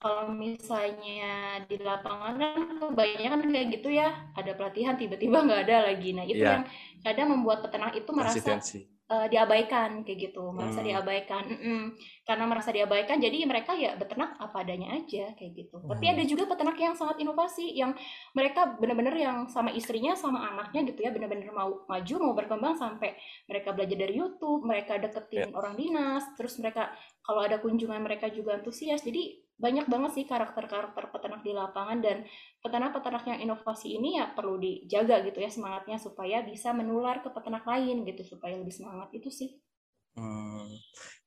kalau misalnya di lapangan kan kebanyakan kayak gitu ya ada pelatihan tiba-tiba nggak ada lagi. Nah itu yeah. yang kadang membuat peternak itu merasa uh, diabaikan kayak gitu merasa hmm. diabaikan mm -mm. karena merasa diabaikan jadi mereka ya beternak apa adanya aja kayak gitu hmm. tapi ada juga peternak yang sangat inovasi yang mereka benar-benar yang sama istrinya sama anaknya gitu ya benar-benar mau maju mau berkembang sampai mereka belajar dari YouTube mereka deketin yeah. orang dinas terus mereka kalau ada kunjungan mereka juga antusias jadi banyak banget sih karakter-karakter peternak di lapangan dan peternak-peternak yang inovasi ini ya perlu dijaga gitu ya semangatnya supaya bisa menular ke peternak lain gitu supaya lebih semangat itu sih. Hmm.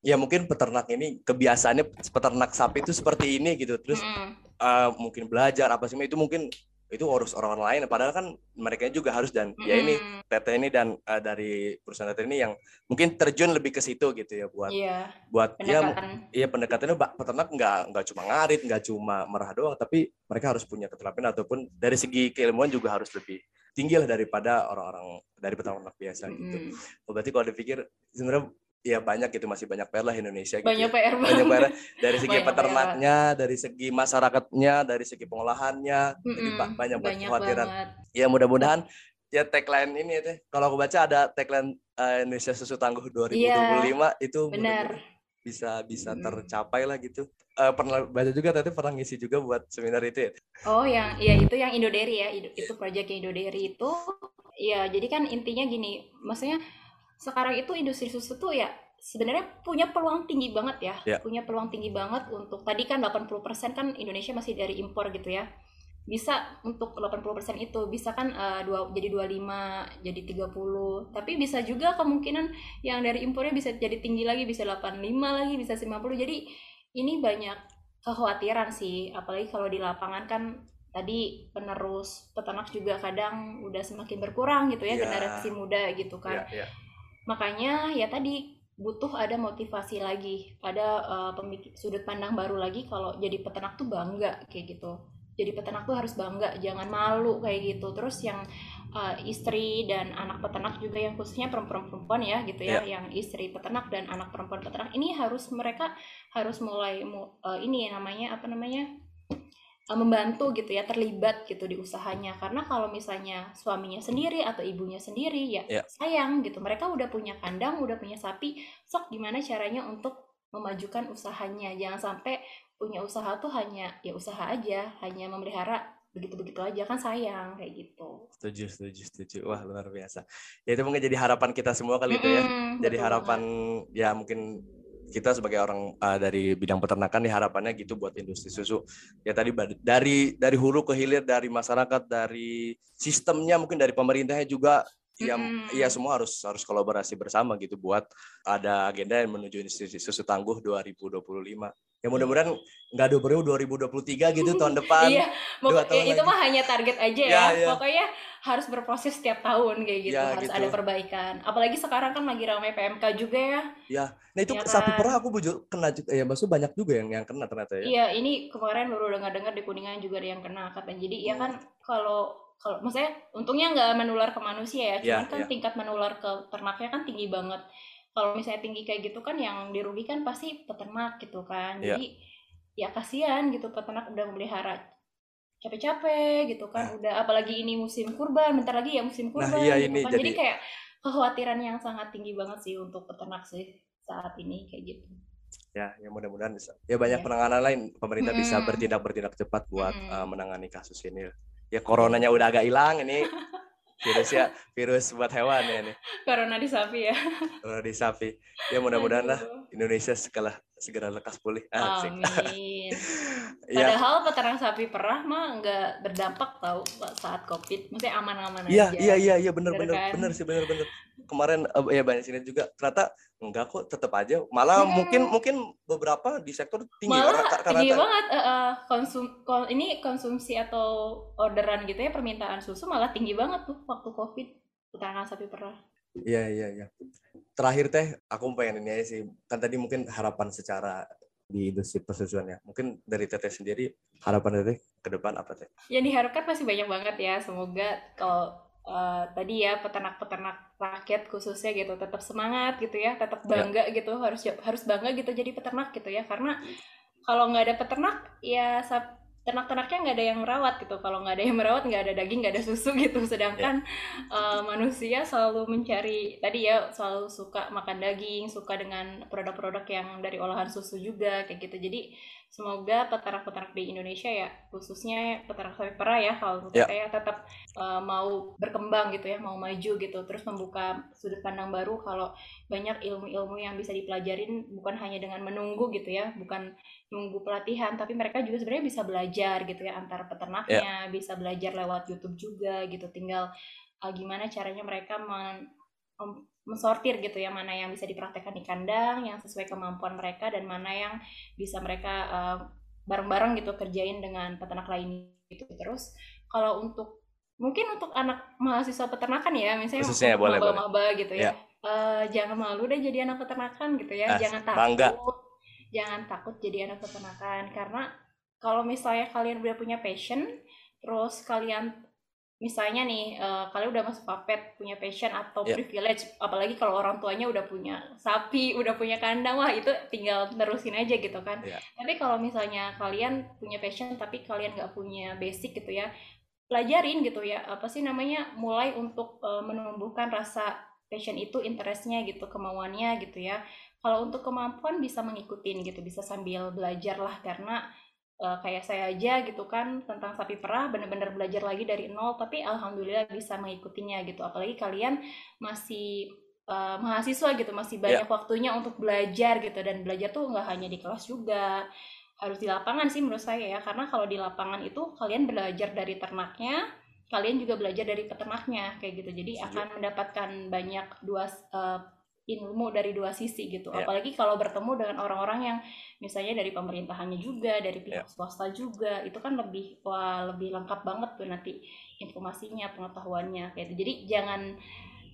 Ya mungkin peternak ini kebiasaannya peternak sapi itu seperti ini gitu terus hmm. uh, mungkin belajar apa sih itu mungkin itu urus orang lain padahal kan mereka juga harus dan mm. ya ini TT ini dan uh, dari perusahaan TT ini yang mungkin terjun lebih ke situ gitu ya buat yeah. buat ya, pendekatan. ya iya pendekatannya peternak nggak nggak cuma ngarit nggak cuma merah doang tapi mereka harus punya keterampilan ataupun dari segi keilmuan juga harus lebih tinggi lah daripada orang-orang dari peternak biasa mm. gitu. Oh, berarti kalau dipikir sebenarnya ya banyak gitu masih banyak PR lah Indonesia gitu. Banyak PR banyak PR dari segi banyak peternaknya, PR. dari segi masyarakatnya, dari segi pengolahannya, mm -hmm. jadi banyak, banyak kekhawatiran. Ya mudah-mudahan ya tagline ini ya kalau aku baca ada tagline uh, Indonesia Susu Tangguh 2025 yeah, itu benar bisa bisa tercapai lah gitu. Uh, pernah baca juga tadi pernah ngisi juga buat seminar itu ya. Oh, yang ya itu yang Indoderi ya, itu proyek Indoderi itu ya jadi kan intinya gini, maksudnya sekarang itu industri susu tuh ya sebenarnya punya peluang tinggi banget ya. Yeah. Punya peluang tinggi banget untuk tadi kan 80% kan Indonesia masih dari impor gitu ya. Bisa untuk 80% itu bisa kan uh, dua, jadi 25, jadi 30. Tapi bisa juga kemungkinan yang dari impornya bisa jadi tinggi lagi, bisa 85 lagi, bisa 50. Jadi ini banyak kekhawatiran sih, apalagi kalau di lapangan kan tadi penerus peternak juga kadang udah semakin berkurang gitu ya yeah. generasi muda gitu kan. Yeah, yeah makanya ya tadi butuh ada motivasi lagi. Ada uh, sudut pandang baru lagi kalau jadi peternak tuh bangga kayak gitu. Jadi peternak tuh harus bangga jangan malu kayak gitu. Terus yang uh, istri dan anak peternak juga yang khususnya perempuan-perempuan ya gitu ya yeah. yang istri peternak dan anak perempuan peternak ini harus mereka harus mulai uh, ini namanya apa namanya Eh, membantu gitu ya terlibat gitu di usahanya karena kalau misalnya suaminya sendiri atau ibunya sendiri ya yeah. sayang gitu mereka udah punya kandang udah punya sapi sok gimana caranya untuk memajukan usahanya jangan sampai punya usaha tuh hanya ya usaha aja hanya memelihara begitu-begitu aja kan sayang kayak gitu. Setuju, setuju, setuju. Wah luar biasa. Ya itu mungkin jadi harapan kita semua kali mm -hmm, itu ya. Jadi harapan banget. ya mungkin kita sebagai orang uh, dari bidang peternakan harapannya gitu buat industri susu ya tadi dari dari hulu ke hilir dari masyarakat dari sistemnya mungkin dari pemerintahnya juga ya mm. ya semua harus harus kolaborasi bersama gitu buat ada agenda yang menuju industri susu tangguh 2025 ya mudah-mudahan nggak ada baru 2023 gitu tahun depan iya dua tahun itu lagi. mah hanya target aja ya, ya. ya. pokoknya harus berproses setiap tahun kayak gitu ya, harus gitu. ada perbaikan apalagi sekarang kan lagi ramai PMK juga ya ya nah itu ya sapi kan? perah aku bujur kena ya maksud banyak juga yang yang kena ternyata ya iya ini kemarin baru dengar-dengar di kuningan juga ada yang kena katanya jadi hmm. ya kan kalau kalau maksudnya untungnya nggak menular ke manusia ya cuman ya, kan ya. tingkat menular ke ternaknya kan tinggi banget kalau misalnya tinggi kayak gitu kan yang dirugikan pasti peternak gitu kan ya. jadi ya kasihan gitu peternak udah memelihara capek-capek gitu kan nah. udah apalagi ini musim kurban bentar lagi ya musim nah, kurban nah, iya, gitu ini kan. jadi... jadi kayak kekhawatiran yang sangat tinggi banget sih untuk peternak sih saat ini kayak gitu ya ya mudah-mudahan bisa ya banyak ya. penanganan lain pemerintah -hmm. bisa bertindak bertindak cepat buat -hmm. uh, menangani kasus ini ya coronanya udah agak hilang ini virus ya virus buat hewan ya nih. Corona di sapi ya. Corona di sapi ya mudah-mudahan lah Indonesia segala segera lekas pulih. Ah, amin. Ya. padahal peternak sapi perah mah nggak berdampak tau saat covid. Maksudnya aman-aman iya, aja. iya iya iya benar benar kan? benar sih benar benar kemarin uh, ya banyak sini juga. Ternyata enggak kok tetap aja. Malah hmm. mungkin mungkin beberapa di sektor tinggi malah karena, tinggi karena banget uh, uh, konsum kon, ini konsumsi atau orderan gitu ya permintaan susu malah tinggi banget tuh waktu covid peternakan sapi perah iya iya iya. Terakhir teh aku pengen ini aja sih. Kan tadi mungkin harapan secara di industri persusuan ya. Mungkin dari teteh sendiri harapan teteh ke depan apa teh? Yang diharapkan pasti banyak banget ya. Semoga kalau uh, tadi ya peternak-peternak rakyat khususnya gitu tetap semangat gitu ya. Tetap ya. bangga ya. gitu. Harus harus bangga gitu jadi peternak gitu ya. Karena kalau nggak ada peternak ya ternak-ternaknya nggak ada yang merawat gitu. Kalau nggak ada yang merawat nggak ada daging nggak ada susu gitu. Sedangkan yeah. uh, manusia selalu mencari tadi ya selalu suka makan daging suka dengan produk-produk yang dari olahan susu juga kayak gitu. Jadi semoga peternak-peternak di Indonesia ya khususnya peternak sapi perah ya kalau menurut yeah. saya tetap uh, mau berkembang gitu ya mau maju gitu terus membuka sudut pandang baru kalau banyak ilmu-ilmu yang bisa dipelajarin bukan hanya dengan menunggu gitu ya bukan nunggu pelatihan tapi mereka juga sebenarnya bisa belajar gitu ya antara peternaknya yeah. bisa belajar lewat YouTube juga gitu tinggal uh, gimana caranya mereka men mensortir gitu ya mana yang bisa dipraktekkan di kandang yang sesuai kemampuan mereka dan mana yang bisa mereka uh, bareng-bareng gitu kerjain dengan peternak lain gitu terus kalau untuk mungkin untuk anak mahasiswa peternakan ya misalnya Khususnya, boleh, maba, maba gitu ya, ya. Uh, jangan malu deh jadi anak peternakan gitu ya ah, jangan takut bangga. jangan takut jadi anak peternakan karena kalau misalnya kalian udah punya passion terus kalian misalnya nih uh, kalian udah masuk papet punya passion atau yeah. privilege apalagi kalau orang tuanya udah punya sapi udah punya kandang wah itu tinggal terusin aja gitu kan yeah. tapi kalau misalnya kalian punya passion tapi kalian nggak punya basic gitu ya pelajarin gitu ya apa sih namanya mulai untuk uh, menumbuhkan rasa passion itu interestnya gitu kemauannya gitu ya kalau untuk kemampuan bisa mengikutin gitu bisa sambil belajar lah karena uh, kayak saya aja gitu kan tentang sapi perah benar-benar belajar lagi dari nol tapi alhamdulillah bisa mengikutinya gitu apalagi kalian masih uh, mahasiswa gitu masih ya. banyak yeah. waktunya untuk belajar gitu dan belajar tuh nggak hanya di kelas juga harus di lapangan sih menurut saya ya karena kalau di lapangan itu kalian belajar dari ternaknya kalian juga belajar dari peternaknya kayak gitu jadi akan mendapatkan banyak dua uh, ilmu dari dua sisi gitu. Yeah. Apalagi kalau bertemu dengan orang-orang yang misalnya dari pemerintahannya juga, dari pihak yeah. swasta juga, itu kan lebih wah lebih lengkap banget tuh nanti informasinya, pengetahuannya kayak gitu. Jadi jangan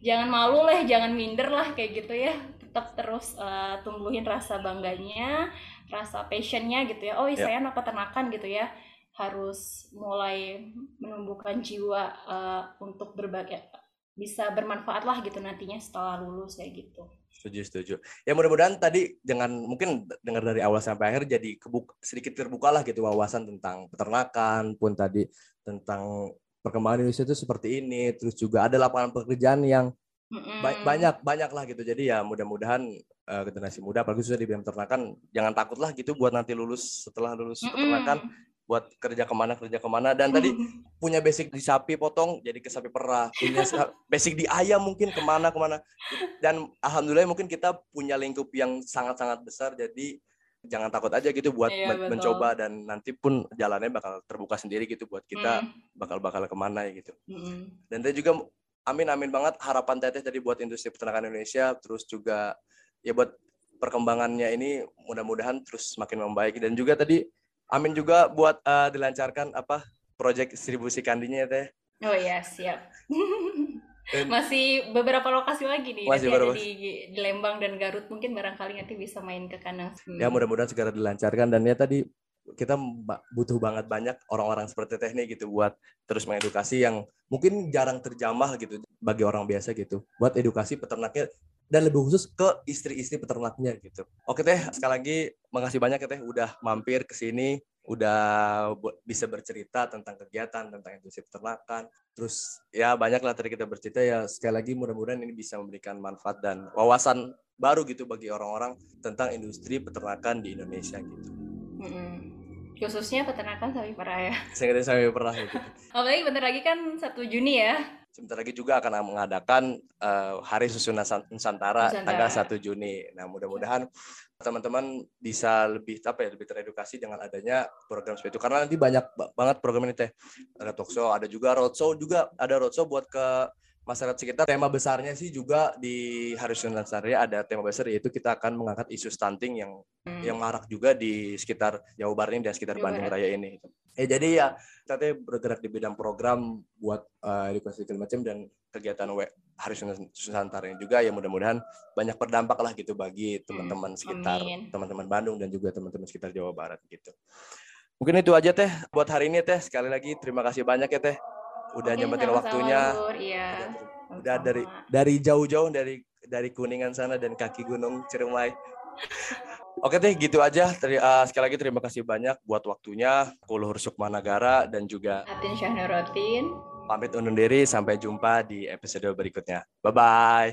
jangan malu lah, jangan minder lah kayak gitu ya. Tetap terus uh, tumbuhin rasa bangganya, rasa passionnya gitu ya. Oh, yeah. saya anak peternakan gitu ya. Harus mulai menumbuhkan jiwa uh, untuk berbagai bisa bermanfaat lah gitu nantinya setelah lulus kayak gitu. Setuju, setuju. Ya mudah-mudahan tadi dengan mungkin dengar dari awal sampai akhir jadi kebuka, sedikit terbuka lah gitu wawasan tentang peternakan pun tadi tentang perkembangan Indonesia itu seperti ini. Terus juga ada lapangan pekerjaan yang mm-hmm. banyak banyak lah gitu. Jadi ya mudah-mudahan uh, generasi muda apalagi sudah di bidang peternakan jangan takut lah gitu buat nanti lulus setelah lulus mm-hmm. peternakan buat kerja ke mana kerja ke mana. Dan tadi punya basic di sapi potong jadi ke sapi perah. Punya basic di ayam mungkin ke mana ke mana. Dan alhamdulillah mungkin kita punya lingkup yang sangat sangat besar jadi jangan takut aja gitu buat iya, mencoba. Dan nanti pun jalannya bakal terbuka sendiri gitu buat kita mm. bakal bakal ke mana ya gitu. Mm. dan tadi juga amin amin banget harapan teteh tadi buat industri peternakan Indonesia terus juga ya buat perkembangannya ini mudah-mudahan terus semakin membaik. Dan juga tadi Amin juga buat uh, dilancarkan apa proyek distribusi kandinya ya teh. Oh iya siap. masih beberapa lokasi lagi nih. Masih beberapa. di, di Lembang dan Garut mungkin barangkali nanti bisa main ke kandang. Ya mudah-mudahan segera dilancarkan dan ya tadi kita butuh banget banyak orang-orang seperti teknik gitu buat terus mengedukasi yang mungkin jarang terjamah gitu bagi orang biasa gitu buat edukasi peternaknya dan lebih khusus ke istri-istri peternaknya gitu. Oke teh, sekali lagi makasih banyak ya teh udah mampir ke sini, udah bisa bercerita tentang kegiatan tentang industri peternakan. Terus ya banyak lah tadi kita bercerita ya sekali lagi mudah-mudahan ini bisa memberikan manfaat dan wawasan baru gitu bagi orang-orang tentang industri peternakan di Indonesia gitu. Khususnya peternakan sapi perah ya. Saya sapi perah gitu. Apalagi bentar lagi kan 1 Juni ya sebentar lagi juga akan mengadakan uh, Hari Susu Nusantara, Nusantara tanggal 1 Juni. Nah, mudah-mudahan teman-teman bisa lebih apa ya lebih teredukasi dengan adanya program seperti itu karena nanti banyak banget program ini teh ada talkshow ada juga roadshow juga ada roadshow buat ke masyarakat sekitar. Tema besarnya sih juga di Hari Sunan Sarya ada tema besar yaitu kita akan mengangkat isu stunting yang Hmm. yang marak juga di sekitar Jawa Barat ini dan sekitar Jawa Bandung. Raya ini. Eh jadi ya kita bergerak di bidang program buat eh, edukasi segala macam dan kegiatan we- Hari Sunan Nusantara ini juga ya mudah-mudahan banyak berdampak lah gitu bagi teman-teman sekitar amin. teman-teman Bandung dan juga teman-teman sekitar Jawa Barat gitu. Mungkin itu aja teh buat hari ini teh sekali lagi terima kasih banyak ya teh udah Oke, nyempetin sama-sama, waktunya. Lur. Iya. Udah dari dari jauh-jauh dari dari Kuningan sana dan kaki Gunung Ciremai. Oke teh gitu aja. Teri- eh, sekali lagi terima kasih banyak buat waktunya. Aku Luhur Sukmanagara dan juga Atin Syahnurotin. pamit undur diri sampai jumpa di episode berikutnya. Bye bye.